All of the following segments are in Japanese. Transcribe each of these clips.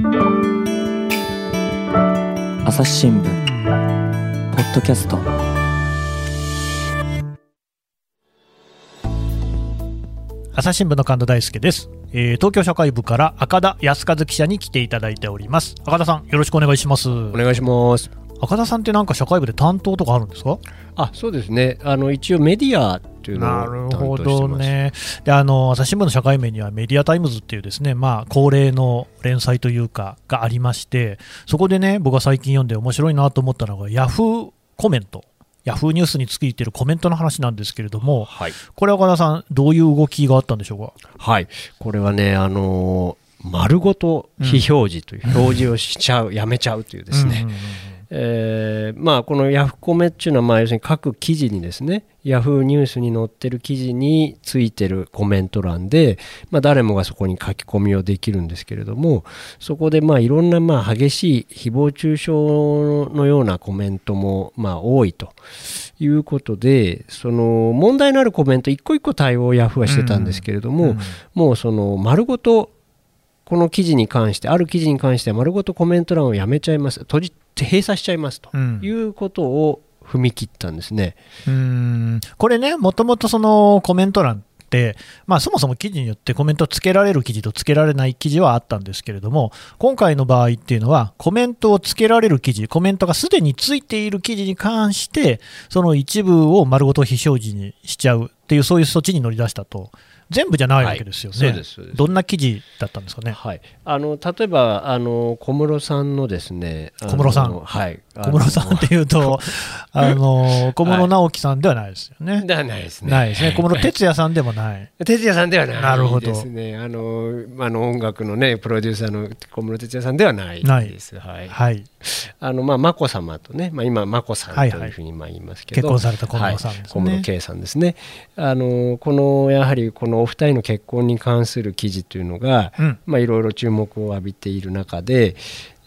朝日新聞ポッドキャスト。朝日新聞の神田大輔です、えー東京社会部から赤田康和記者に来ていただいております。赤田さんよろしくお願いします。お願いします。赤田さんってなんか社会部で担当とかあるんですか？あ、そうですね。あの一応メディアというのなるほ。どね。で、あの、朝日新聞の社会面にはメディアタイムズっていうですね、まあ、恒例の連載というか、がありまして、そこでね、僕が最近読んで面白いなと思ったのが、ヤフーコメント。ヤフーニュースについているコメントの話なんですけれども、はい。これ、岡田さん、どういう動きがあったんでしょうか？はい。これはね、あのー丸ごと非表示という表示をしちゃう、やめちゃうというですね。うんうんうんえーまあこのヤフコメっていうのはまあ要するに各記事にですねヤフーニュースに載ってる記事についてるコメント欄で、まあ、誰もがそこに書き込みをできるんですけれどもそこでまあいろんなまあ激しい誹謗中傷のようなコメントもまあ多いということでその問題のあるコメント一個一個対応をヤフーはしてたんですけれども、うんもうその丸ごとこの記事に関してある記事に関しては丸ごとコメント欄をやめちゃいます。閉じ閉鎖しちゃいますとうん。いうことを踏み切ったんですね。うーん。これね、もともとそのコメント欄って、まあ、そもそも記事によってコメントつけられる記事とつけられない記事はあったんですけれども、今回の場合っていうのは、コメントをつけられる記事、コメントがすでについている記事に関して、その一部を丸ごと非表示にしちゃうっていう、そういう措置に乗り出したと、全部じゃないわけですよね。どんな記事だったんですかね？はい、あの例えばあの小室さんのですね小室さんはい小室さんっていうと、あの 小室直樹さんではないですよね。ではないですね。ないですね。小室哲哉さんでもない。哲也さんではないなるほどですね。あのあの音楽のねプロデューサーの小室哲也さんではないないです。はい。はい。あのまあ眞子さまとね、まあ今眞子さんとはいはいいうふうにまあ言いますけど、結婚された小室さんですねはい、小室圭さんですね。あのこのやはりこのお二人の結婚に関する記事というのが、うんまあいろいろ注目を浴びている中で。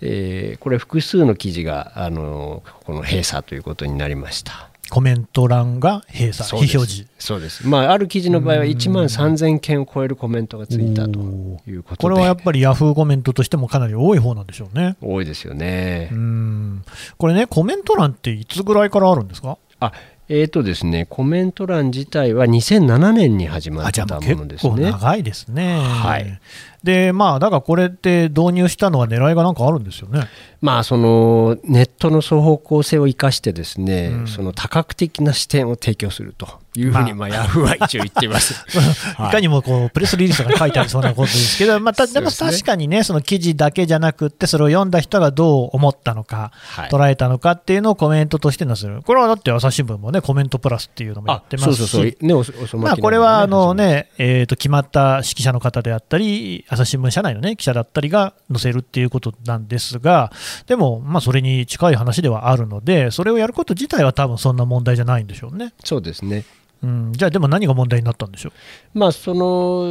えーこれ複数の記事があのこの閉鎖ということになりました。コメント欄が閉鎖、そうです非表示。そうです。まあある記事の場合は1万3000件を超えるコメントがついたということで、これはやっぱりヤフーコメントとしてもかなり多い方なんでしょうね。多いですよね。うん。これね、コメント欄っていつぐらいからあるんですか？あえーとですね、コメント欄自体は2007年に始まあ、ったものですね。結構長いですね。はい。で、まあ、だからこれって導入したのは狙いがなんかあるんですよね。まあそのネットの双方向性を生かしてですね、うん。その多角的な視点を提供するというふうにまあ。ヤフーは一応言っています。はい。いかにもこうプレスリリースが書いてありそうなことですけど、またでも確かにね、その記事だけじゃなくって、それを読んだ人がどう思ったのか、はい。捉えたのかっていうのをコメントとして載せる、これはだって朝日新聞もね、コメントプラスっていうのもやあってますし、そうそうそう。ねおおそまあ、これはあの、ねえー、と決まった指揮者の方であったり、朝日新聞社内の、ね、記者だったりが載せるっていうことなんですが、でも、まあ、それに近い話ではあるので、それをやること自体は多分そんな問題じゃないんでしょうね。そうですね。うん、じゃあ、でも何が問題になったんでしょう？まあその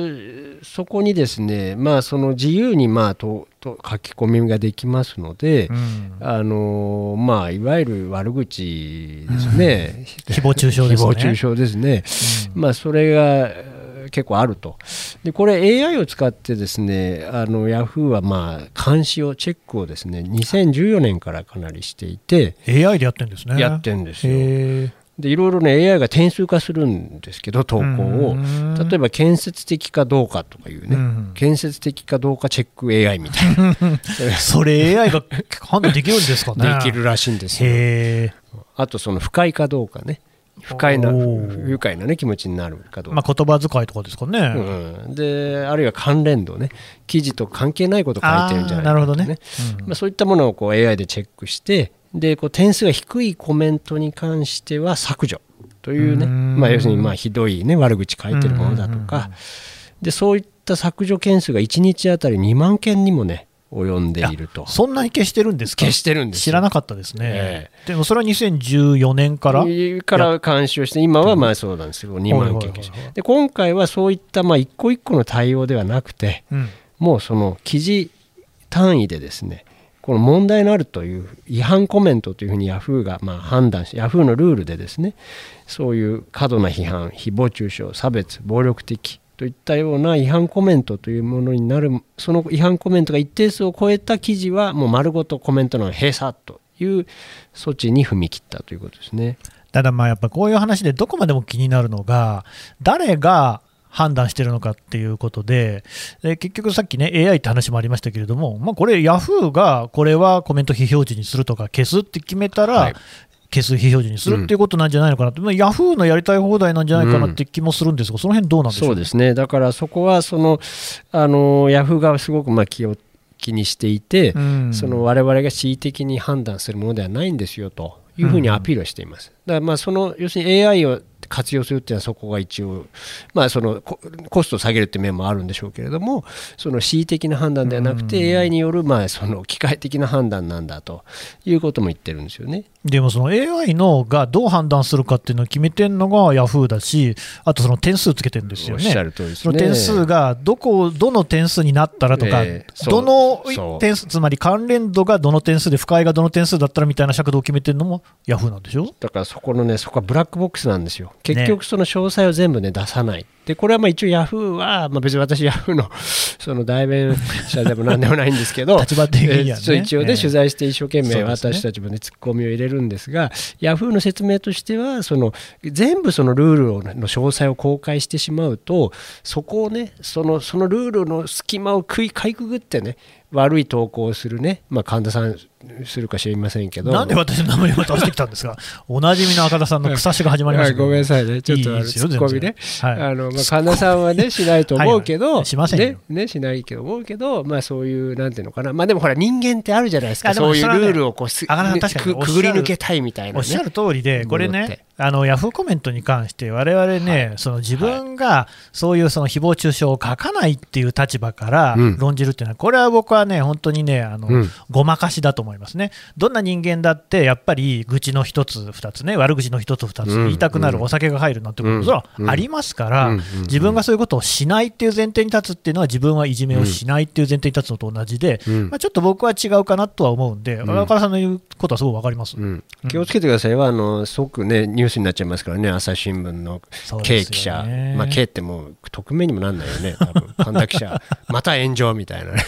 そこにですね、まあその自由にまあとと書き込みができますので、うんあのまあいわゆる悪口ですね。誹謗中傷ですね誹謗中傷ですね。まあそれがえー結構あると。でこれ AI を使ってですね、あのヤフーはまあ監視をチェックをですね、2014年からかなりしていて、AI でやってるんですね。やってるんですよ。へでいろいろね AI が点数化するんですけど投稿をうん例えば建設的かどうかとかいうね、うん建設的かどうかチェック AI みたいなー それ AI が判断できるんですかね。できるらしいんですよへあとその不快かどうかね不快な不愉快な、ね、気持ちになるかどうか、あ、言葉遣いとかですかね。うん、であるいは関連度ね。記事と関係ないこと書いてるんじゃないかとあーなるほどね。うん。まあ、そういったものをこう AI でチェックしてでこう点数が低いコメントに関しては削除というね、うん。まあ、要するにまあひどい、ね、悪口書いてるものだとか。でそういった削除件数が1日あたり2万件にもね及んでいると。そんなに消してるんですか？消してるんですよ。知らなかったですね。えでもそれは2014年から？から監視をして今はまあそうなんですよ。2万件消しで今回はそういったまあ一個一個の対応ではなくてうん。もうその記事単位でですねこの問題のあるという違反コメントというふうにヤフーがまあ判断しヤフーのルールでですねそういう過度な批判誹謗中傷差別暴力的といったような違反コメントというものになるその違反コメントが一定数を超えた記事はもう丸ごとコメント欄閉鎖という措置に踏み切ったということですね。ただまあやっぱこういう話でどこまでも気になるのが誰が判断してるのかっていうことで、で結局さっきね、AI って話もありましたけれども、まあ、これ、ヤフーがこれはコメント非表示にするとか、消すって決めたら、はい消す非表示にするっていうことなんじゃないのかなって、まあ、ヤフーのやりたい放題なんじゃないかなって気もするんですが、その辺どうなんでしょう？そうですね。だからそこはそのあのヤフーがすごくまあ気を気にしていて、うん。その我々が恣意的に判断するものではないんですよというふうにアピールをしています。だからまあその要するに AI を活用するっていうのはそこが一応、まあ、そのココストを下げるっていう面もあるんでしょうけれどもその恣意的な判断ではなくて AI によるまあその機械的な判断なんだということも言ってるんですよね。でもその AI のがどう判断するかっていうのを決めてるのがヤフーだし、あとその点数つけてるんですよね。ね。その点数がどこ、どの点数になったらとか、ええそうどの点数、つまり関連度がどの点数で、不快がどの点数だったらみたいな尺度を決めてるのもヤフーなんでしょ？だからそこのね、そこはブラックボックスなんですよ。結局その詳細を全部ね、出さない。で、これはまあ一応ヤフーは、まあ別に私ヤフーの その代弁者でもなんでもないんですけど、立場的にはね。一応ね、ええ。取材して一生懸命私たちもね、ツッコミを入れるんですが、ヤフーの説明としては、その全部そのルールをの詳細を公開してしまうと、そこをね、そのそのルールの隙間を食いかいくぐってね、悪い投稿をするね、まあ神田さんするか知りませんけど、なんで私の名前を出してきたんですか、おなじみの赤田さんの草しが始まりましたけどはいごめんなさいね、ちょっとツッコミね。あのまあ、神田さんはね、しないと思うけど、はいはいしませんよ。ねね、しないけど思うけど、まあそういう、なんていうのかな、まあでもほら、人間ってあるじゃないですか、そういうルールをこうす、ね確かにくくぐり抜けたいみたいな、ね。おっしゃる通りで、これね、あのヤフーコメントに関して、我々ね、その自分がそういうその誹謗中傷を書かないっていう立場からうん論じるっていうのは、これは僕はね、本当にね、あのうんごまかしだと思い。ますね。どんな人間だって、やっぱり愚痴の一つ、二つね、悪口の一つ、二つ、うん言いたくなる、うん。お酒が入るなんてこと、うん。それはありますから、うん自分がそういうことをしないっていう前提に立つっていうのは、自分はいじめをしないっていう前提に立つのと同じで、うん。まあ、ちょっと僕は違うかなとは思うんで、ん。赤田さんの言うことはすごいわかります。うん。気をつけてください。よ、あの即ね、ニュースになっちゃいますからね、朝日新聞の K 記者、まあ、K ってもう、匿名にもなんないよね、多分。神田記者、また炎上みたいなね。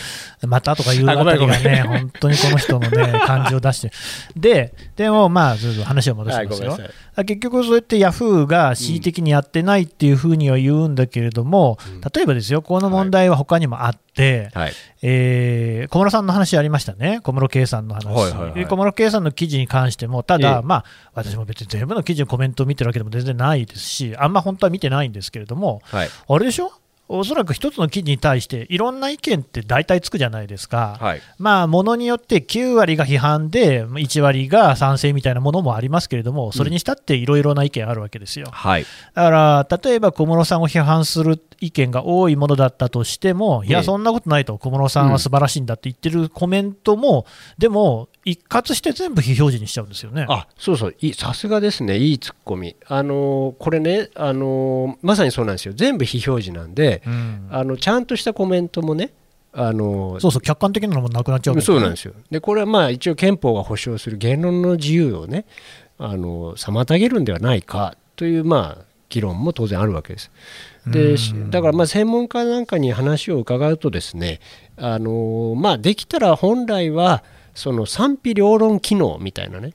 またとかいうあたりがね、本当にこの人のね、感じを出して。で、でもまあ、ずっと話を戻しはい、ますよ。ごめんな。さい。結局そうやってヤフーが恣意的にやってないっていうふうには言うんだけれども、例えばですよ、この問題は他にもあって、はい、えー小室さんの話ありましたね、小室圭さんの話、はいはいはい。で小室圭さんの記事に関しても、ただ、ええ。まあ、私も別に全部の記事のコメントを見てるわけでも全然ないですし、あんま本当は見てないんですけれども、はい、あれでしょ？おそらく一つの記事に対していろんな意見って大体つくじゃないですか。はい、まあ、ものによって9割が批判で、1割が賛成みたいなものもありますけれども、それにしたっていろいろな意見あるわけですよ。はい、だから、例えば小室さんを批判する意見が多いものだったとしても、いや、ええそんなことないと、小室さんは素晴らしいんだって言ってるコメントも、でも、一括して全部非表示にしちゃうんですよね。あそうそう。さすがですね。いいツッコミ。あのーこれねあのーまさにそうなんですよ。全部非表示なんでうん。あのちゃんとしたコメントもねあのーそうそう、客観的なのもなくなっちゃうわけそうなんですよ。でこれはまあ一応憲法が保障する言論の自由をねあの妨げるんではないかというまあ議論も当然あるわけです。でしだからまあ専門家なんかに話を伺うとですねあのまあできたら本来はその賛否両論機能みたいなね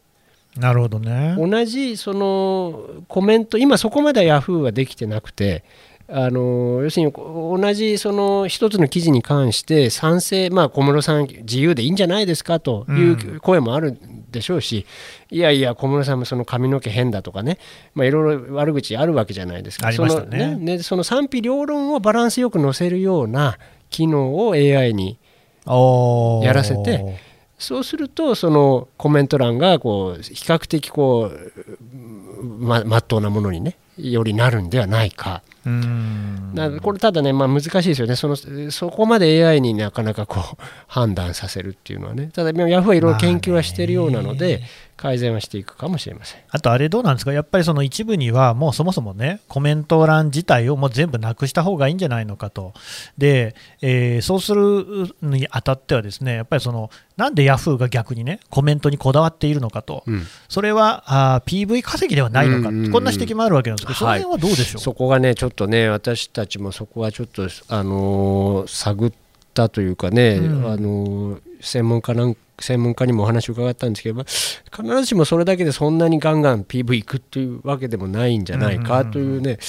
なるほどね。同じそのコメント今そこまではヤフーはできてなくてあの要するに同じその一つの記事に関して賛成、まあ、小室さん自由でいいんじゃないですかという声もあるでしょうし、いやいや小室さんもその髪の毛変だとかね、まあ、いろいろ悪口あるわけじゃないですか。そのねその賛否両論をバランスよく載せるような機能を AI にやらせてそうするとそのコメント欄がこう比較的こうままっとうなものにねよりなるんではないか。うん。なこれただね、まあ、難しいですよね。そのそこまで AI になかなかこう判断させるっていうのはね。ただヤフーはいろいろ研究はしているようなので、改善はしていくかもしれません。あとあれどうなんですか、やっぱりその一部には、もうそもそもね、コメント欄自体をもう全部なくした方がいいんじゃないのかと、でえーそうするにあたっては、ですねやっぱりその、なんでヤフーが逆にね、コメントにこだわっているのかと、うん。それはあー PV 稼ぎではないのか、うんうん。うんこんな指摘もあるわけなんですけど、そのはい。辺はどうでしょう？そこがねちょっとね私たちもそこはちょっと、あのー探ったというかね、うん。あのー専門家なん専門家にもお話を伺ったんですけど、まあ必ずしもそれだけでそんなにガンガン PV いくっていうわけでもないんじゃないかというね、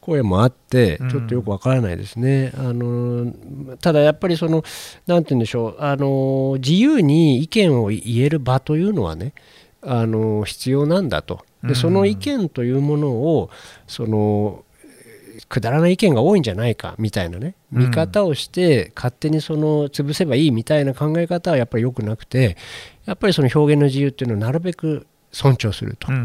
声もあってうん。ちょっとよくわからないですね。あのーただやっぱりそのなんて言うんでしょうあのー自由に意見を言える場というのはねあの必要なんだと。うん。でその意見というものをそのくだらない意見が多いんじゃないかみたいなね。うん。見方をして勝手にその潰せばいいみたいな考え方はやっぱり良くなくてやっぱりその表現の自由っていうのをなるべく尊重すると。うん。うん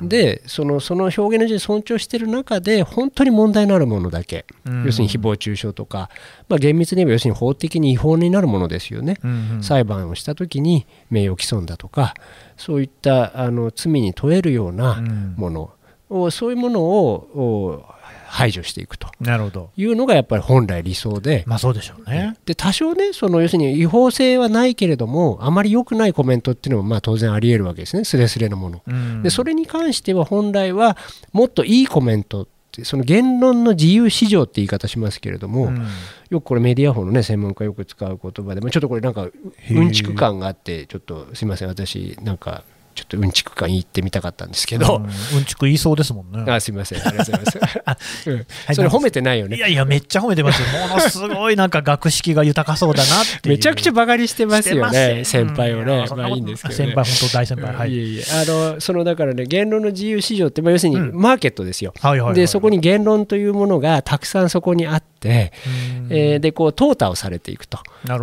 うんでそのその表現の自由を尊重している中で本当に問題のあるものだけ、うん。要するに誹謗中傷とか、まあ、厳密に言えば要するに法的に違法になるものですよね。うんうん。裁判をした時に名誉毀損だとかそういったあの罪に問えるよううなん。もの。を、そういうものをを排除していくとなるほど。いうのがやっぱり本来理想で。まあそうでしょうね。で多少ねその要するに違法性はないけれどもあまり良くないコメントっていうのもまあ当然ありえるわけですねすれすれのもの。うんでそれに関しては本来はもっといいコメントってその言論の自由市場って言い方しますけれども、うんよくこれメディア法のね専門家よく使う言葉で、まあ、ちょっとこれなんかーうんちく感があってちょっとすいません私なんかちょっとうんちく感言ってみたかったんですけど、うんうんちく言いそうですもんね。あすいませんありがとうございます、う んはいそれ褒めてないよねいやいや、めっちゃ褒めてますよ。ものすごいなんか学識が豊かそうだなって。めちゃくちゃバカにしてますよね先輩をね、まあうんそんなこといいんですけど、ね、先輩、本当大先輩。はいい。えいえあのそのだからね言論の自由市場って、まあ、要するにうんマーケットですよ、はいはいはい。でそこに言論というものがたくさんそこにあって、うん、えーでこう淘汰をされていくと。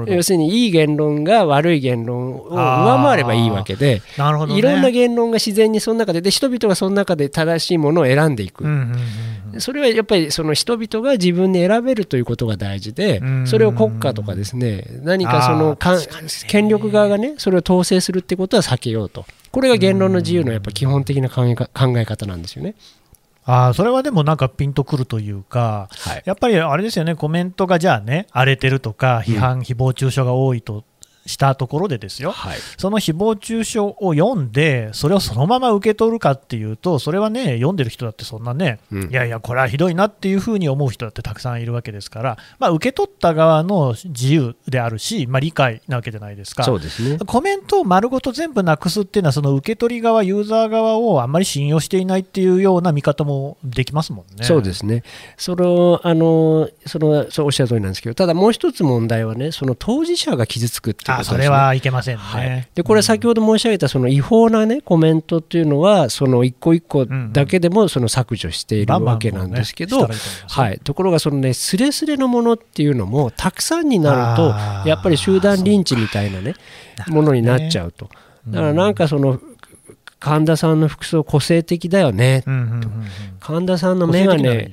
要。するにいい言論が悪い言論を上回ればいいわけでね。いろんな言論が自然にその中でで人々がその中で正しいものを選んでいく、それはやっぱりその人々が自分で選べるということが大事でうん。それを国家とかですね何かそのか権力側がねそれを統制するってことは避けようと。これが言論の自由のやっぱ基本的な考えか考え方なんですよね。ああ、それはでもなんかピンとくるというか、はい。やっぱりあれですよね、コメントがじゃあね、荒れてるとか、批判、誹謗中傷が多いとしたところでですよ、はい。その誹謗中傷を読んで、それをそのまま受け取るかっていうと、それはね、読んでる人だってそんなね、うん。いやいや、これはひどいなっていうふうに思う人だってたくさんいるわけですから、まあ、受け取った側の自由であるし、まあ、理解なわけじゃないですか。そうですね。コメントを丸ごと全部なくすっていうのは、その受け取り側、ユーザー側をあんまり信用していないっていうような見方もできますもんね。そうですね。そのあのそのそうおっしゃる通りなんですけどただもう一つ問題はねその当事者が傷つくっていうそれはいけませんね。はい、でこれは先ほど申し上げたその違法な、ね、コメントっていうのはその一個一個だけでもその削除しているわけなんですけど、はい、ところがそのねスレスレのものっていうのもたくさんになるとやっぱり集団リンチみたいなねものになっちゃうと。だからなんかその神田さんの服装個性的だよね、うんうんうんうん。神田さんの眼鏡ね。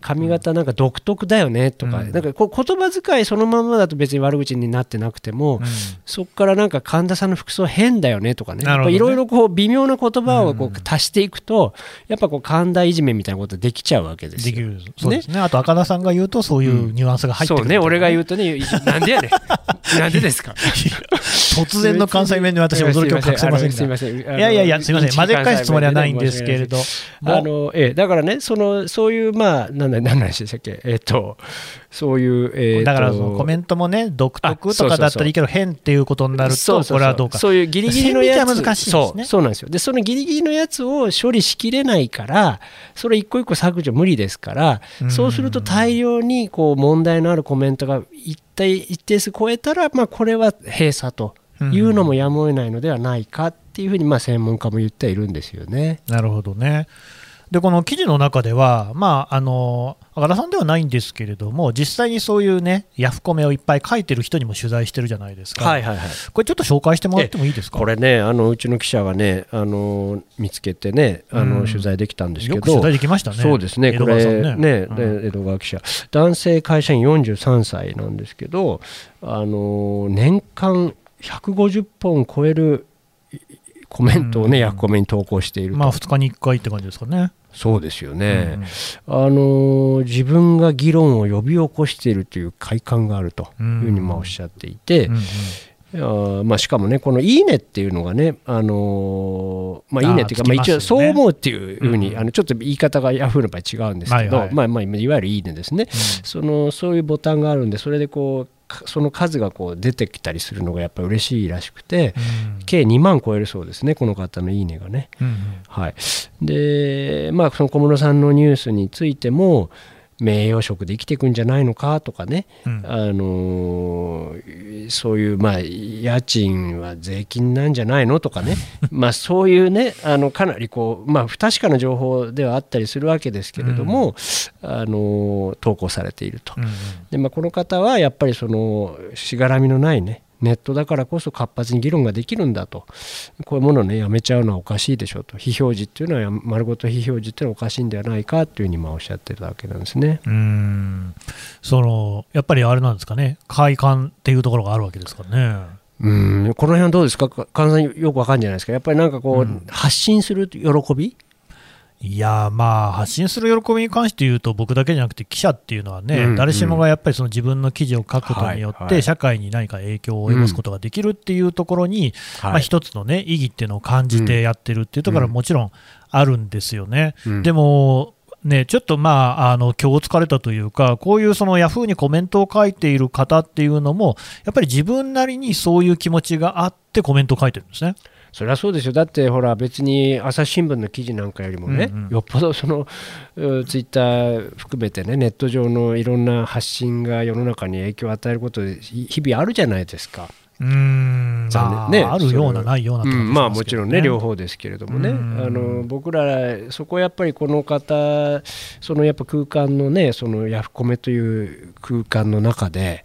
髪型なんか独特だよねとか、うん。なんかこう言葉遣いそのままだと別に悪口になってなくても、うん。そこからなんか神田さんの服装変だよねとかね。いろいろこう微妙な言葉をこう足していくと、やっぱこう神田いじめみたいなことできちゃうわけですよ。できる。そうですね。あと赤田さんが言うと、そういうニュアンスが入ってくる、そうね。俺が言うとねなんでやねん。なんでですか？突然の関西弁で私、驚きを隠せませんが。すいません。いいやいやいや、すみません、混ぜ返すつもりはないんですけれど、あのええ、だからね、そのそういう、まあ、なんだ、何の話でしたっけ、えっと、そういう、えーとだからそのコメントもね、独特とかだったらいいけど、変っていうことになると、これはどうか。そういうギリギリのやつ。難しいですね。そうそうなんですよ。でそのギリギリのやつを処理しきれないからそれ一個一個削除無理ですからうん。そうすると大量にこう問題のあるコメントが一体一定数超えたら、まあ、これは閉鎖というのもやむを得ないのではないかっていうふうにまあ専門家も言ってはいるんですよね。なるほどね。で、この記事の中では、まあ、あの、赤田さんではないんですけれども、実際にそういうね、ヤフコメをいっぱい書いてる人にも取材してるじゃないですか。はいはいはいこれちょっと紹介してもらってもいいですか？これねあのうちの記者がねあの見つけてねあの、うん取材できたんですけどよく取材できましたね。そうですね、江これね。ね、うんで江戸川記者、男性会社員43歳なんですけど、あの年間150本超えるコメントをね、うん。ヤフコメに投稿していると、まあ、2日に1回って感じですかね。そうですよね、うん。あの自分が議論を呼び起こしているという快感があるというふうにまあおっしゃっていて、うんうん。あまあ、しかもね、このいいねっていうのがね、あのーまあ、いいねっていうか、まあ、ますよね。一応、そう思うっていうふうに、うんあのちょっと言い方がヤフーの場合違うんですけど、はいはい。まあまあ、いわゆるいいねですね、そのそういうボタンがあるんで、それでこう、かその数がこう出てきたりするのがやっぱり嬉しいらしくて、うん。計2万超えるそうですね、この方のいいねがね。うん。はい、で、まあ、その小室さんのニュースについても、名誉職で生きていくんじゃないのかとかね、うん。あのーそういう、まあ、家賃は税金なんじゃないのとかね、まあ、そういうね、あのかなりこう、まあ、不確かな情報ではあったりするわけですけれども、あのー投稿されていると。うん。でまあ、この方はやっぱりそのしがらみのないねネットだからこそ活発に議論ができるんだと。こういうものをねやめちゃうのはおかしいでしょうと。非表示っていうのはや丸ごと非表示っていうのはおかしいんではないかというふうにまあおっしゃってたわけなんですね。うん。そのやっぱりあれなんですかね、快感っていうところがあるわけですかね。うん。この辺はどうですか？か神田さんよくわかるんじゃないですか。やっぱりなんかこう、うん。発信する喜び？いやーまあ発信する喜びに関して言うと、僕だけじゃなくて、記者っていうのはね、うんうん。誰しもがやっぱりその自分の記事を書くことによって、社会に何か影響を及ぼすことができるっていうところに、まあ、一つの、ね、意義っていうのを感じてやってるっていうところはうん。もちろんあるんですよね。うん。でもね、ちょっとまあ、あの、今日疲れたというか、こういうそのヤフーにコメントを書いている方っていうのも、やっぱり自分なりにそういう気持ちがあってコメントを書いてるんですね。それはそうですよ。だってほら別に朝日新聞の記事なんかよりもね、うんうん。よっぽどそのうツイッター含めてねネット上のいろんな発信が世の中に影響を与えることでひ日々あるじゃないですか。うーん、ね。あるような、ないようなって感じうん。まあもちろんね両方ですけれどもね、うん。あの僕らそこはやっぱりこの方そのやっぱ空間のねそのヤフコメという空間の中で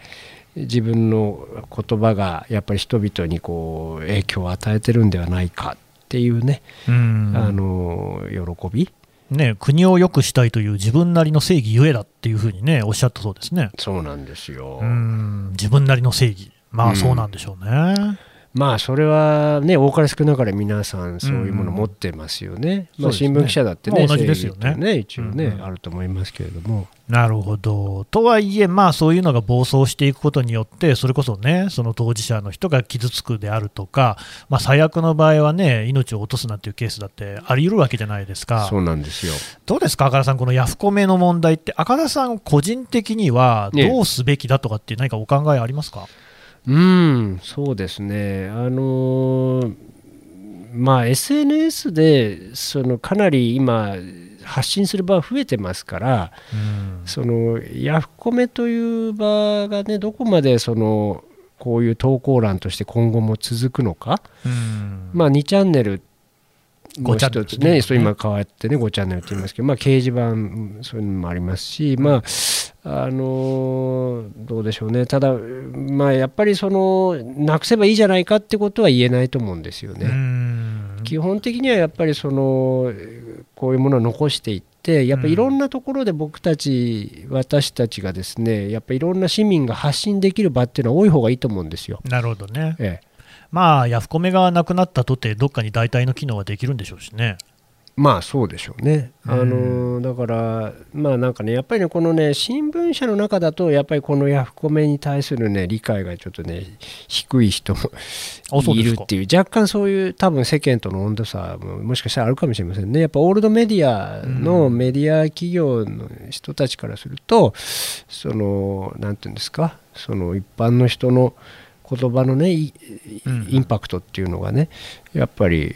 自分の言葉がやっぱり人々にこう影響を与えてるんではないかっていうね、うんあの喜びね、国を良くしたいという自分なりの正義ゆえだっていうふうにね、おっしゃったそうですね。そうなんですよ。うん、自分なりの正義。まうんあそうなんでしょうね。まあそれはね多かれ少なかれ皆さんそういうもの持ってますよね。まあ、そうですね新聞記者だってねまあ同じですよね正義って一応ね、うんうんあると思いますけれども。なるほど。とはいえ、まあそういうのが暴走していくことによって、それこそね、その当事者の人が傷つくであるとか、まあ、最悪の場合はね、命を落とすなんていうケースだってあり得るわけじゃないですか。そうなんですよ。どうですか、赤田さん、このヤフコメの問題って、赤田さん個人的にはどうすべきだとかって何かお考えありますか、うん、そうですね。あのーまあ SNS でそのかなり今発信する場は増えてますから、うん。そのヤフコメという場がねどこまでそのこういう投稿欄として今後も続くのか、うん。まあ2チャンネルも5チャンネル一つね、ねそう今変わってね5チャンネルって言いますけど、まあ、掲示板うんそういうのもありますし、まああのーどうでしょうねただ、まあ、やっぱりそのなくせばいいじゃないかってことは言えないと思うんですよね。うん基本的にはやっぱりそのこういうものを残していってやっぱりいろんなところで僕たち、私たちがですねやっぱりいろんな市民が発信できる場っていうのは多い方がいいと思うんですよ。なるほどね。ええ、まあ、ヤフコメがなくなったとて、どっかに代替の機能はできるんでしょうしね。まあそうでしょうね。あうんのだからまあなんかねやっぱりねこのね新聞社の中だとやっぱりこのヤフコメに対するね理解がちょっとね低い人もいるっていう若干そういう多分世間との温度差ももしかしたらあるかもしれませんね。やっぱオールドメディアのうんメディア企業の人たちからするとそのなんていうんですかその一般の人の言葉のねインパクトっていうのがねやっぱり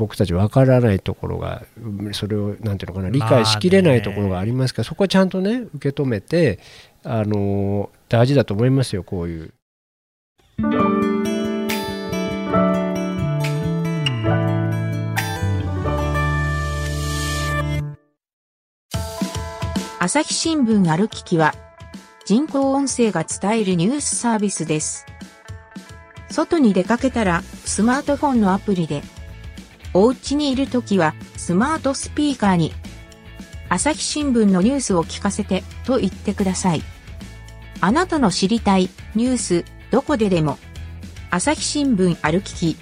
僕たち分からないところがうんそれをなんていうのかな理解しきれないところがありますから、そこはちゃんとね受け止めてあの大事だと思いますよこういう。朝日新聞ある聞きは、人工音声が伝えるニュースサービスです。外に出かけたら、スマートフォンのアプリで、お家にいるときは、スマートスピーカーに、朝日新聞のニュースを聞かせて、と言ってください。あなたの知りたい、ニュース、どこででも、朝日新聞ある聞き。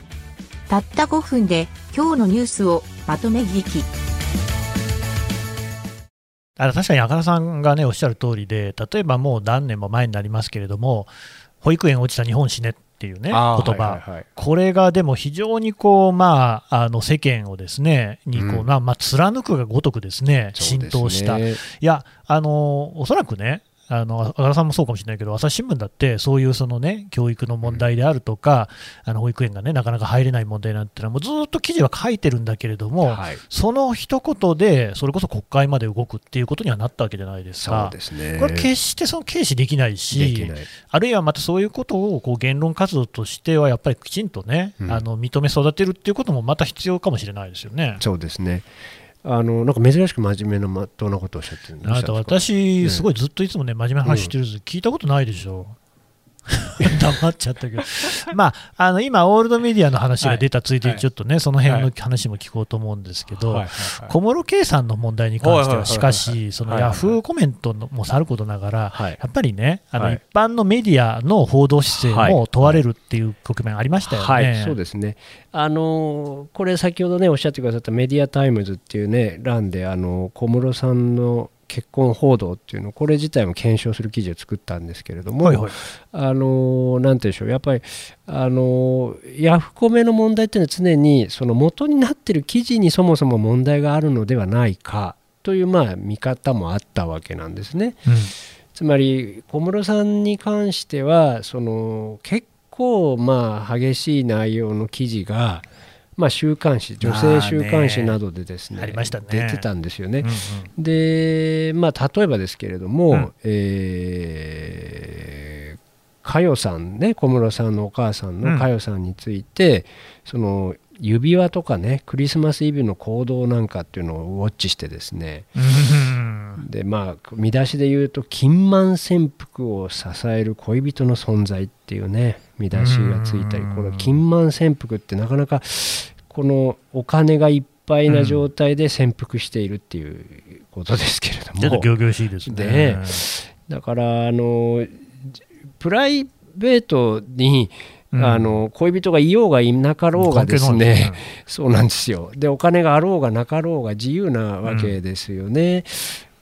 たった5分で、今日のニュースをまとめ聞き。あの確かに赤田さんがね、おっしゃる通りで、例えばもう何年も前になりますけれども、保育園落ちた日本死ねっっていうね、言葉、これがでも非常にこう、まあ、あの世間をですね、にこう、まあ、貫くがごとくですね、浸透した。いや、あのおそらくね、あの浅田さんもそうかもしれないけど、朝日新聞だって、そういうその、ね、教育の問題であるとか、あの保育園が、ね、なかなか入れない問題なんてのは、もうずっと記事は書いてるんだけれども、はい。その一言で、それこそ国会まで動くっていうことにはなったわけじゃないですそうか。ですね。これ、決してその軽視できないでし、きない。あるいはまたそういうことをこう言論活動としては、やっぱりきちんとね、うん。あの認め育てるっていうこともまた必要かもしれないですよね。そうですねあのなんか珍しく真面目なまっとうなことをおっしゃってるんであなた、私、すごいずっといつもね、真面目な話してるんです聞いたことないでしょ。黙っちゃったけど、まあ、あの今、オールドメディアの話が出たついでに、ちょっとね、その辺の話も聞こうと思うんですけど、はいはいはい。小室圭さんの問題に関しては、はいはいはいはい。しかし、そのはいはいはい。ヤフーコメントのもさることながら、はい。やっぱりね、あのはい。一般のメディアの報道姿勢も問われるっていう局面ありましたよね。はい、そうですね。あのこれ先ほどねおっしゃってくださったメディアタイムズっていうね欄であの小室さんの結婚報道っていうのこれ自体も検証する記事を作ったんですけれども、はいはい。あのなんていうんでしょう。やっぱりあのヤフコメの問題っていうのは常にその元になってる記事にそもそも問題があるのではないかというまあ見方もあったわけなんですね。うん。つまり小室さんに関してはその結構まあ激しい内容の記事が、まあ、週刊誌女性週刊誌などでですねありましたね。出てたんですよね。うんうん。でまあ例えばですけれども、うん。えー佳代さんね小室さんのお母さんうん。の佳代さんについて、その指輪とかねクリスマスイブの行動なんかっていうのをウォッチしてですね。うん。でまあ見出しで言うと「金満潜伏を支える恋人の存在」っていうね見出しがついたりうん。この金満潜伏ってなかなかこのお金がいっぱいな状態で潜伏しているっていうことですけれども、ちょっと仰々しいですね。でだからあのプライベートに、うん。あの恋人がいようがいなかろうがですね。そうなんですよ。でお金があろうがなかろうが自由なわけですよね、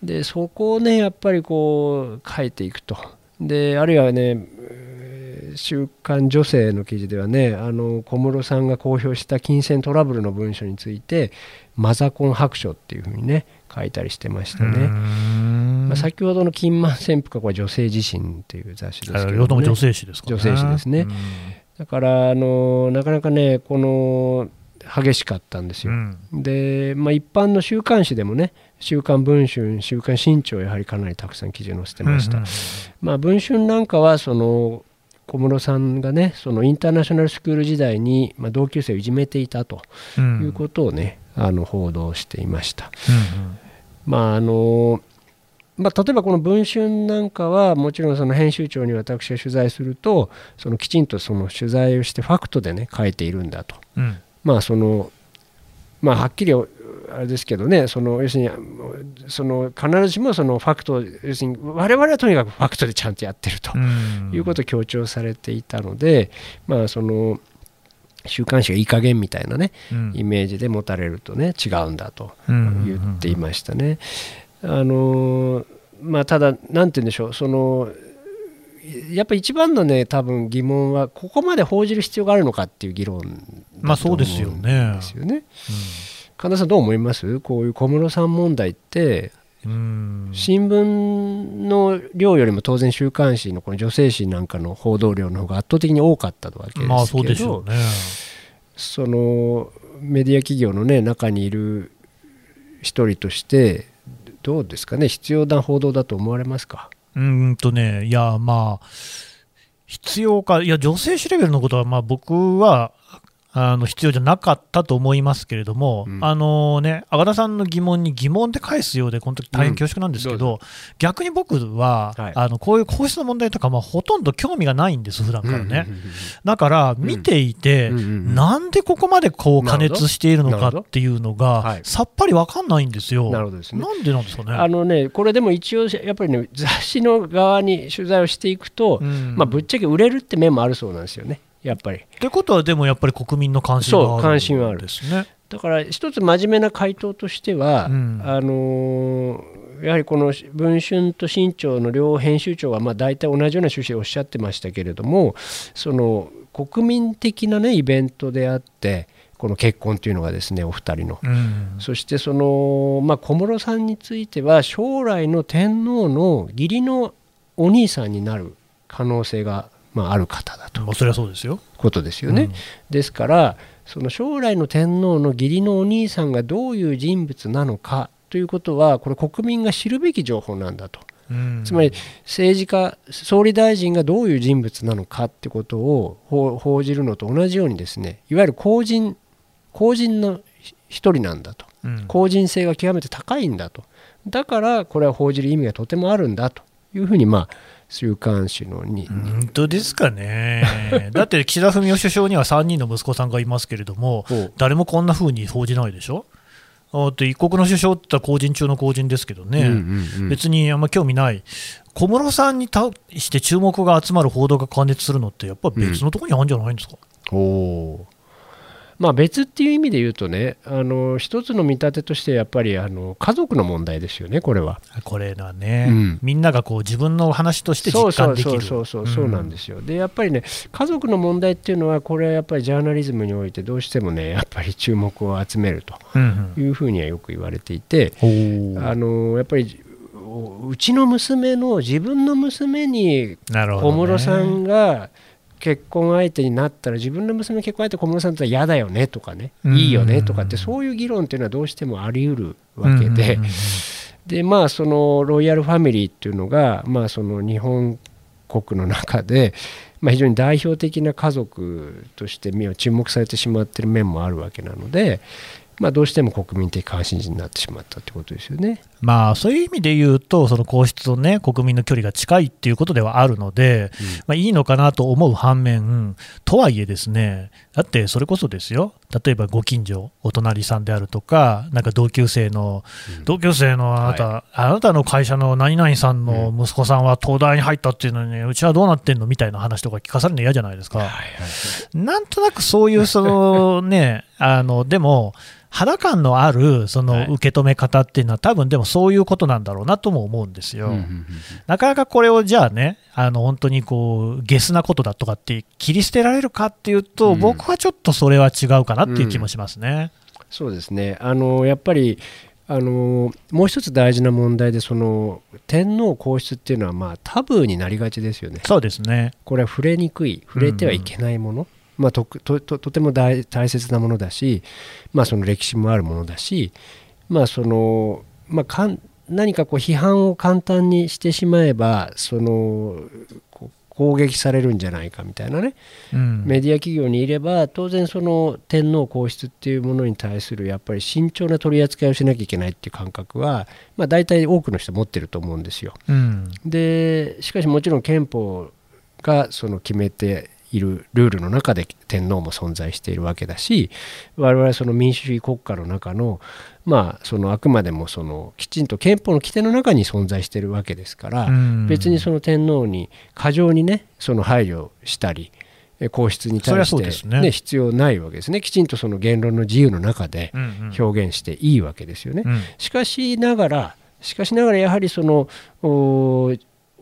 でそこをねやっぱりこう変えていくと。であるいはねえー週刊女性の記事ではねあの小室さんが公表した金銭トラブルの文書についてマザコン白書っていうふうにね書いたりしてましたね。うん。まあ、先ほどの金満潜伏はこれ女性自身っていう雑誌ですけど、ね、両方とも女性誌ですからね。女性誌ですね。うん。だからあのなかなかねこの激しかったんですよ、うん。で、まあ、一般の週刊誌でもね「週刊文春」「週刊新潮」やはりかなりたくさん記事を載せてました、うんうんまあ、文春なんかはその小室さんがねそのインターナショナルスクール時代に、まあ、同級生をいじめていたとうん。いうことをね、あの報道していました。うん。まああのまあ、例えばこの「文春」なんかはもちろんその編集長に私が取材するとそのきちんとその取材をしてファクトでね書いているんだと。うん。まあそのまあはっきりあれですけどねその要するにその必ずしもそのファクト要するに我々はとにかくファクトでちゃんとやってるとうん。いうことを強調されていたのでまあその週刊誌がいい加減みたいなねうん。イメージで持たれるとね違うんだとうん。言っていましたね。あのまあ、ただ、なんて言うんでしょう、そのやっぱ一番のね、多分疑問は、ここまで報じる必要があるのかっていう議論だと思まあそうですよね。うん。ですよね神田さん、どう思います？こういう小室さん問題って、うん。新聞の量よりも当然、週刊誌のこの女性誌なんかの報道量の方が圧倒的に多かったわけですけど、ね。そのメディア企業の、ね、中にいる一人としてどうですかね？必要な報道だと思われますか？うんとね、いや、まあ、必要か、いや、女性誌レベルのことは、まあ、僕は、あの必要じゃなかったと思いますけれども、うん。あのね、赤田さんの疑問に疑問で返すようで、この時大変恐縮なんですけど、うん逆に僕は、はい。あのこういう皇室の問題とか、まあ、ほとんど興味がないんです、普段からね。だから、見ていて、うんなんでここまでこう加熱しているのかっていうのがはい、さっぱり分かんないんですよ。なるほどですね。なんでなんですかね？あのねこれでも一応やっぱりね雑誌の側に取材をしていくと、うん。まあ、ぶっちゃけ売れるって面もあるそうなんですよねやっぱりってことは、でもやっぱり国民の関心そうがあ関心はあるですね。だから一つ真面目な回答としては、うんあのーやはりこの文春と新潮の両編集長はまあ大体同じような趣旨をおっしゃってましたけれどもその国民的な、ね、イベントであってこの結婚というのがですねお二人の。うんそしてその、まあ、小室さんについては将来の天皇の義理のお兄さんになる可能性が、まあ、ある方だとまあそれはそうですよ。ことですよね。うんですからその将来の天皇の義理のお兄さんがどういう人物なのかということはこれ国民が知るべき情報なんだと。うんつまり政治家総理大臣がどういう人物なのかってことを報報じるのと同じようにですねいわゆる公人公人の一人なんだとうん公人性が極めて高いんだとだからこれは報じる意味がとてもあるんだというふうにまあ週刊誌のに、本当ですかね。だって岸田文雄首相には3人の息子さんがいますけれども、誰もこんな風に報じないでしょ？あと一国の首相って言ったら公人中の公人ですけどね、うんうんうん。別にあんま興味ない、小室さんに対して注目が集まる報道が過熱するのって、やっぱ別のところにあるんじゃないんですか？おおまあ別っていう意味で言うとねあの一つの見立てとしてやっぱりあの家族の問題ですよねこれは。これはね、うんみんながこう自分の話としてそうそう実感できる。そうそうそうそうなんですすよ。でやっぱりね家族の問題っていうのはこれはやっぱりジャーナリズムにおいてどうしてもねやっぱり注目を集めるとうんうんいうふうにはよく言われていて、おーあのやっぱりううちの娘の自分の娘に。小室さんが結婚相手になったら自分の娘の結婚相手小室さんだったら嫌だよねとかねうん。いいよねとかってそういう議論っていうのはどうしてもあり得るわけで、うん。うんうんうんでまあそのロイヤルファミリーっていうのがまあその日本国の中で、まあ、非常に代表的な家族として目を注目されてしまっている面もあるわけなので、まあ、どうしても国民的関心事になってしまったってことですよね。まあ、そういう意味で言うと、その皇室と、ね、国民の距離が近いっていうことではあるので、まあ、いいのかなと思う反面、とはいえですね、だってそれこそですよ、例えばご近所、お隣さんであるとか、なんか同級生の、同級生のあなた、あなたの会社の何々さんの息子さんは東大に入ったっていうのに、うちはどうなってんのみたいな話とか聞かされるの嫌じゃないですか。なんとなくそういう、そのね、あの、でも、肌感のあるそはい。の受け止め方っていうのは、多分でもそういうことなんだろうなとも思うんですよ。うんうんうんなかなかこれをじゃあね、あの本当にこうゲスなことだとかって切り捨てられるかっていうと、うん僕はちょっとそれは違うかなっていう気もしますね。そうですねあのやっぱりあのもう一つ大事な問題でその天皇皇室っていうのはまあタブーになりがちですよね。そうですね。これは触れにくい触れてはいけないもの、まあ、ととととても大大切なものだし、まあ、その歴史もあるものだし、まあそのまあ、かん何かこう批判を簡単にしてしまえばその攻撃されるんじゃないかみたいなね、うん。メディア企業にいれば当然その天皇皇室っていうものに対するやっぱり慎重な取り扱いをしなきゃいけないっていう感覚は、まあ、大体多くの人持ってると思うんですよ。うん。でしかしもちろん憲法がその決めているルールの中で天皇も存在しているわけだし我々はその民主主義国家の中のまあそのあくまでもそのきちんと憲法の規定の中に存在しているわけですから、うん。別にその天皇に過剰にねその配慮したりえ皇室に対して、ね。ね、必要ないわけですね。きちんとその言論の自由の中で表現していいわけですよね。うん。しかしながらしかしながらやはりその、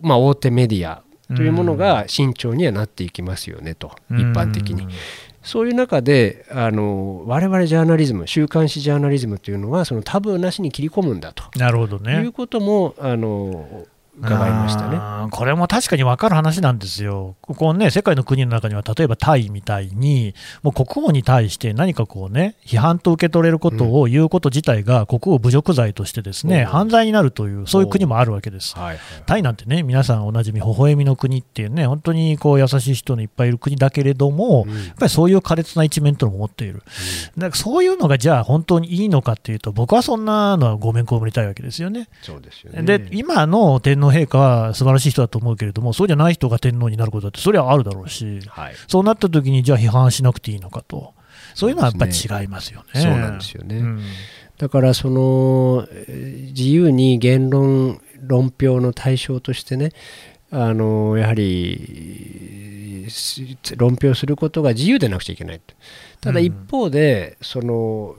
まあ、大手メディアというものが慎重にはなっていきますよねと、うん。一般的に。そういう中であの我々ジャーナリズム週刊誌ジャーナリズムというのはそのタブーなしに切り込むんだとなるほどいねう。こともあの伺いましたね。これも確かに分かる話なんですよ、ここね、世界の国の中には、例えばタイみたいに、もう国王に対して何かこうね、批判と受け取れることを言うこと自体が、国王侮辱罪としてですね、うん犯罪になるという、そういう国もあるわけです。はいタイなんてね、皆さんおなじみ、微笑みの国っていうね、本当にこう優しい人のいっぱいいる国だけれども、うんやっぱりそういう苛烈な一面というのも持っている。なんかそういうのがじゃあ本当にいいのかっていうと、僕はそんなのはごめんこぶりたいわけですよね。そうですよね。で、今の天皇陛下は素晴らしい人だと思うけれども、そうじゃない人が天皇になることだって、それはあるだろうし、はい、そうなった時に、じゃあ批判しなくていいのかと、そういうのはやっぱり違いますよね。そうなんですよね。うん。だからそのえー自由に言論論評の対象としてねあのやはりし論評することが自由でなくちゃいけないと。ただうん。一方で、その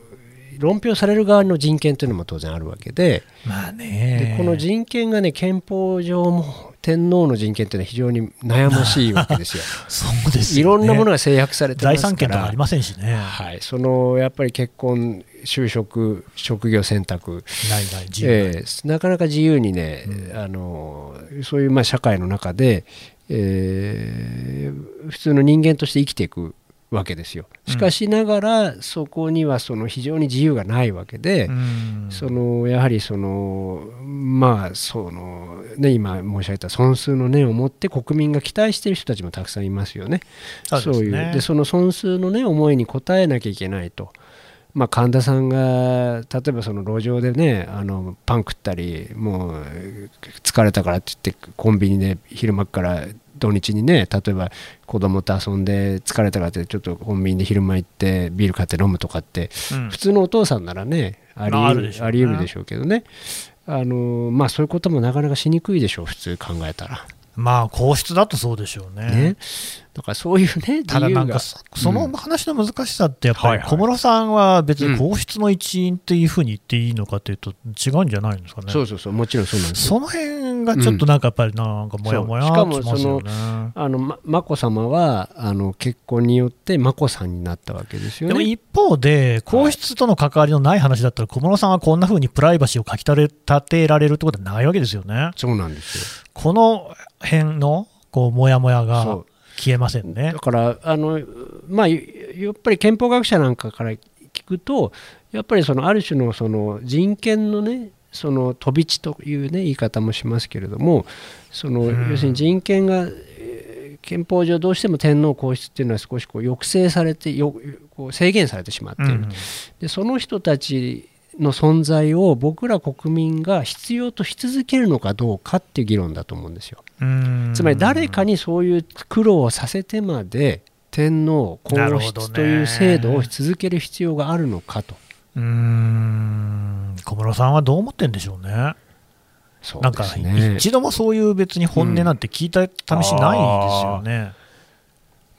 論評される側の人権というのも当然あるわけで,、まあね。でこの人権がね憲法上も天皇の人権っていうのは非常に悩ましいわけですよ。そうですね。ろんなものが制約されてますから。財産権とかありませんしね。はい、そのやっぱり結婚就職職業選択。ないない自由ない。えーなかなか自由にね、あのそういうまあ社会の中で、えー普通の人間として生きていくわけですよ。しかしながら、そこにはその非常に自由がないわけで、うんそのやはりそのまあそのね今申し上げた損数の念を持って国民が期待している人たちもたくさんいますよね。そうねいうでその損数のね思いに応えなきゃいけないと。まあ、神田さんが例えばその路上でねあのパン食ったりもう疲れたからって言ってコンビニで昼間から土日にね例えば子供と遊んで疲れたからってちょっとコンビニで昼間行ってビール買って飲むとかってうん。普通のお父さんならねありまああ得るるでしょうね。あり得るでしょうけどね。あのまあそういうこともなかなかしにくいでしょう普通考えたら。まあ皇室だとそうでしょうね。ね。だからそういうね ただなんか自そその話の難しさってやっぱり小室さんは別に皇室の一員っていうふうに言っていいのかというと違うんじゃないんですかね。そうそうそうもちろんそうなんですよ。その辺がちょっとなんかやっぱりなんかもやもやしかもきますよね。あのま眞子さまはあの結婚によって眞子さんになったわけですよね。でも一方で、皇室との関わりのない話だったら、小室さんはこんな風にプライバシーをかき立てられるってことはないわけですよね。そうなんですよこの辺のこうモヤモヤよ。が消えませんねだ。からあの、まあ、やっぱり憲法学者なんかから聞くとやっぱりそのある種のその人権のねその飛び地という、ね、言い方もしますけれどもそのうん要するに人権がえー憲法上どうしても天皇皇室っていうのは少しこう抑制されてよこう制限されてしまっている、うんでその人たちの存在を僕ら国民が必要とし続けるのかどうかっていう議論だと思うんですよ。うんつまり誰かにそういう苦労をさせてまで天皇皇室という制度を続ける必要があるのかと。うーん小室さんはどう思ってんでしょうね。そうなんか。一度もそういう別に本音なんて聞いた試しないですよね。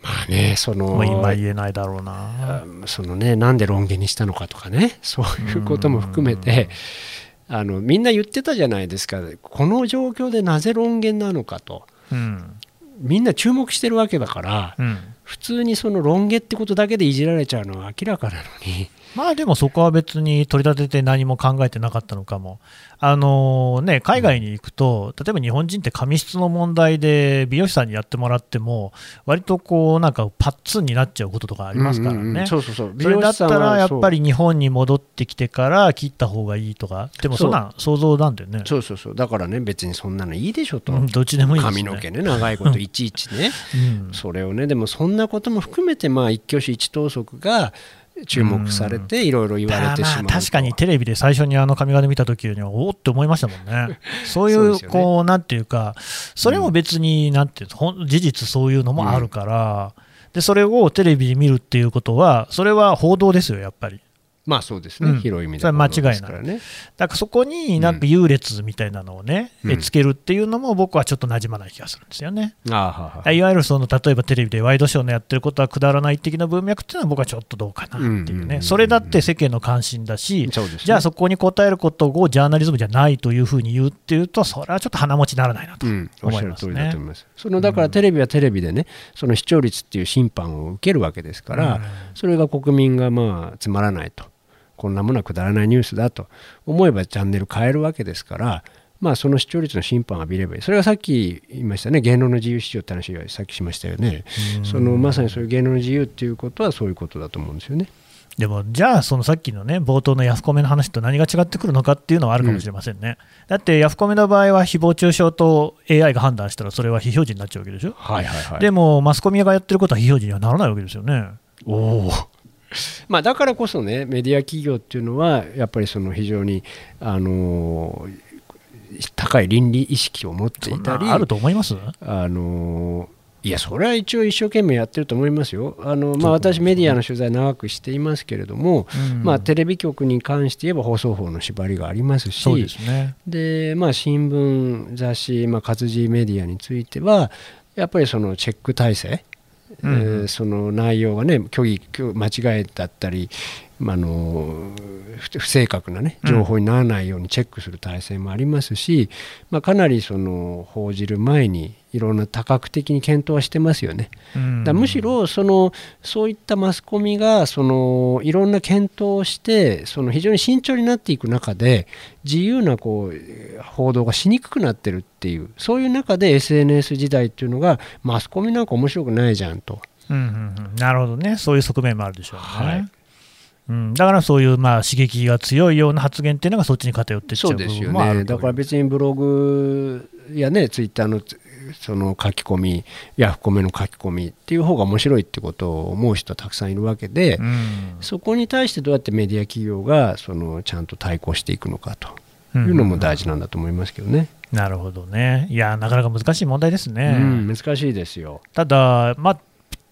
まあねそのもう今言えないだろうな。あそのねなんで論言にしたのかとかねそういうことも含めてあのみんな言ってたじゃないですかこの状況でなぜ論言なのかとうんみんな注目してるわけだからうん普通にその論言ってことだけでいじられちゃうのは明らかなのにまあでもそこは別に取り立てて何も考えてなかったのかも。あのね、海外に行くと、例えば日本人って髪質の問題で美容師さんにやってもらっても、割とこう、なんかパッツンになっちゃうこととかありますからね。うんうんうん。そうそうそう。それだったらやっぱりり日本に戻ってきてから切った方がいいとか、でもそんなん想像なんだよね。そうそうそう。だからね別にそんなのいいでしょと、うんどっちでもいいね。髪の毛ね長いこといちいちね。うん。それをねでもそんなことも含めてまあ一挙手一投足が注目されていろいろ言われてしまうと。まあ確かにテレビで最初にあの髪型見た時にはおおって思いましたもんね。そういうこうなんていうかそれも別になんていう事実そういうのもあるから、でそれをテレビで見るっていうことはそれは報道ですよやっぱり。まあそうですね、うん。広い意味でそれは間違いない。だからそこになんか優劣みたいなのをね、うん。えつけるっていうのも僕はちょっと馴染まない気がするんですよね。ああはあはあいわゆるその例えばテレビでワイドショーのやってることはくだらない的な文脈っていうのは僕はちょっとどうかなっていううんうんうんうね、ん。それだって世間の関心だし、そうですね。じゃあそこに答えることをジャーナリズムじゃないというふうに言うっていうと、それはちょっと鼻持ちならないなと思い思います。そのだからテレビはテレビでね、その視聴率っていう審判を受けるわけですから、うん。それが国民がまあつまらないと、こんなものはくだらないニュースだと思えばチャンネル変えるわけですから、まあその視聴率の審判を浴びればいい。それがさっき言いましたね、言論の自由市場って話をさっきしましたよね。そのまさにそういう言論の自由っていうことはそういうことだと思うんですよね。でも、じゃあ、そのさっきのね、冒頭のヤフコメの話と何が違ってくるのかっていうのはあるかもしれませんね。だって、ヤフコメの場合は、誹謗中傷と AI が判断したら、それは非表示になっちゃうわけでしょ。はいはいはいでも、マスコミがやってることは非表示にはならないわけですよね。おお。まあだからこそねメディア企業っていうのはやっぱりその非常にあの高い倫理意識を持ってそいたりあると思います？あのいやそれは一応一生懸命やってると思いますよ。あのまあ、私メディアの取材長くしていますけれども、うんまあ、テレビ局に関して言えば放送法の縛りがありますしそうですね。で、まあ、新聞雑誌、まあ、活字メディアについてはやっぱりそのチェック体制、うん。えーその内容がね虚偽間違えだったりああの不不正確な、ね、情報にならないようにチェックする体制もありますし、まあ、かなりその報じる前にいろんな多角的に検討はしてますよね。うんだむしろそのそういったマスコミがそのいろんな検討をしてその非常に慎重になっていく中で自由なこう報道がしにくくなってるっていうそういう中で SNS 時代っていうのがマスコミなんか面白くないじゃんと。うんうんうんなるほどね、そういう側面もあるでしょうね。はいうん、だからそういうまあ刺激が強いような発言っていうのがそっちに偏ってっちゃそううですよねだから別にブログやねツイッターのその書き込みヤフコメの書き込みっていう方が面白いってことを思う人はたくさんいるわけで、うんそこに対してどうやってメディア企業がそのちゃんと対抗していくのかというのも大事なんだと思いますけどね。なるほどね。いや、なかなか難しい問題ですね。うん、難しいですよ。ただ、まあ、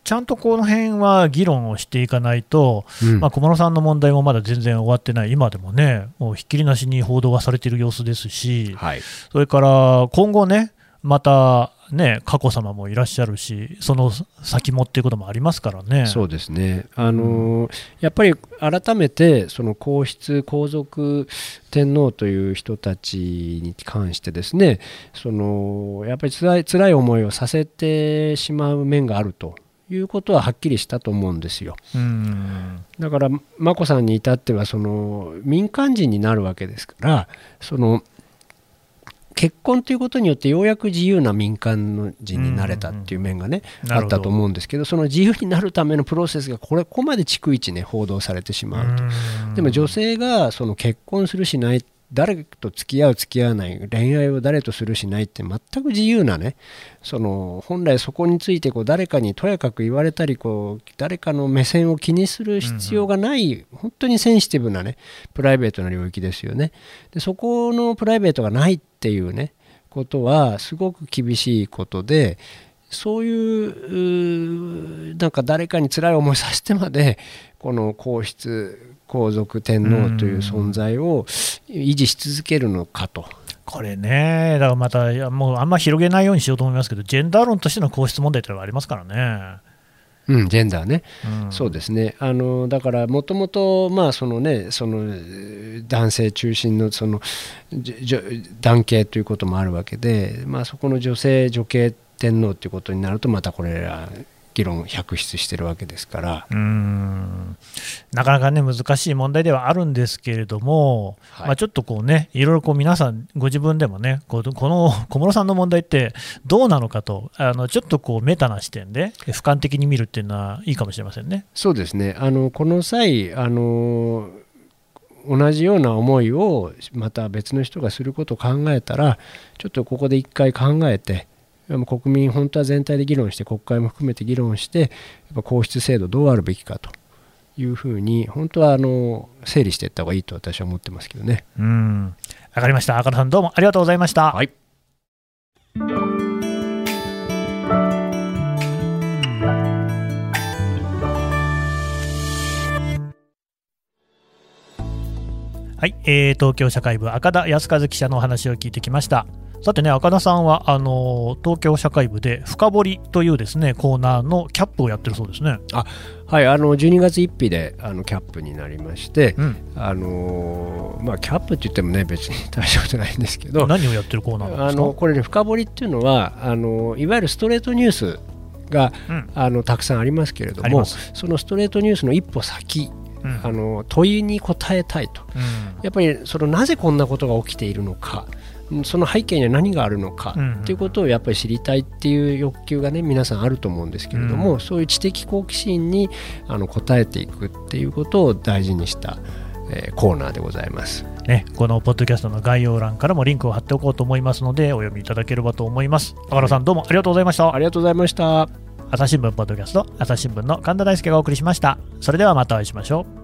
ちゃんとこの辺は議論をしていかないと、うん。まあ、小室さんの問題もまだ全然終わってない、今でもね、もうひっきりなしに報道がされている様子ですし、はい、それから今後ね、またね、佳子さまもいらっしゃるし、その先もっていうこともありますからね。そうですね、あのーやっぱり改めてその皇室、皇族天皇という人たちに関してですねそのやっぱり辛い辛い思いをさせてしまう面があるということははっきりしたと思うんですよ。うんだから眞子さんに至ってはその民間人になるわけですからその結婚ということによってようやく自由な民間の人になれたっていう面がね、あったと思うんですけどその自由になるためのプロセスがこれここまで逐一ね報道されてしまうと。でも女性がその結婚するしない誰と付き合う付き合わない恋愛を誰とするしないって全く自由なねその本来そこについてこう誰かにとやかく言われたりこう誰かの目線を気にする必要がない、本当にセンシティブなねプライベートな領域ですよね。でそこのプライベートがないっていうねことはすごく厳しいことでそういううなんか誰かに辛い思いさせてまでこの皇室皇族天皇という存在を維持し続けるのかと。これね、だからまた、いやもうあんま広げないようにしようと思いますけど、ジェンダー論としての皇室問題というのがありますからね。うん、ジェンダーね、うんそうですねあのだからもともとまあそのね男性中心のその男系ということもあるわけで、まあ、そこの女性女系天皇ということになるとまたこれら議論百出してるわけですから、うんなかなかね、難しい問題ではあるんですけれども、はいまあ、ちょっとこうね、いろいろこう皆さん、ご自分でもね、この小室さんの問題ってどうなのかと、あのちょっとこうメタな視点で、俯瞰的に見るっていうのはいいかもしれませんね。そうですねあのこの際あの同じような思いをまた別の人がすることを考えたらちょっとここで一回考えて国民本当は全体で議論して国会も含めて議論してやっぱ皇室制度どうあるべきかというふうに本当はあの整理していった方がいいと私は思ってますけどね。うんわかりました。赤野さんどうもありがとうございました。はいはい、えー東京社会部赤田康和記者のお話を聞いてきました。さてね、赤田さんはあの東京社会部で深掘りというですねコーナーのキャップをやってるそうですね。はい、あの12月1日であのキャップになりまして、うん、あのまあ、キャップって言ってもね別に大したことないんですけど何をやってるコーナーあのこれね深掘りっていうのはあのいわゆるストレートニュースがうん。あのたくさんありますけれどもそのストレートニュースの一歩先うん。あの問いに答えたいと。うん。やっぱりそのなぜこんなことが起きているのか。うんその背景には何があるのかうんっていうことをやっぱり知りたいっていう欲求がね皆さんあると思うんですけれども、うんそういう知的好奇心にあの応えていくっていうことを大事にした、えーコーナーでございます。ね、このポッドキャストの概要欄からもリンクを貼っておこうと思いますのでお読みいただければと思います。赤野さんどうもありがとうございましたあ。りがとうございました。朝日新聞ポッドキャスト朝日新聞の神田大輔がお送りしました。それではまたお会いしましょう。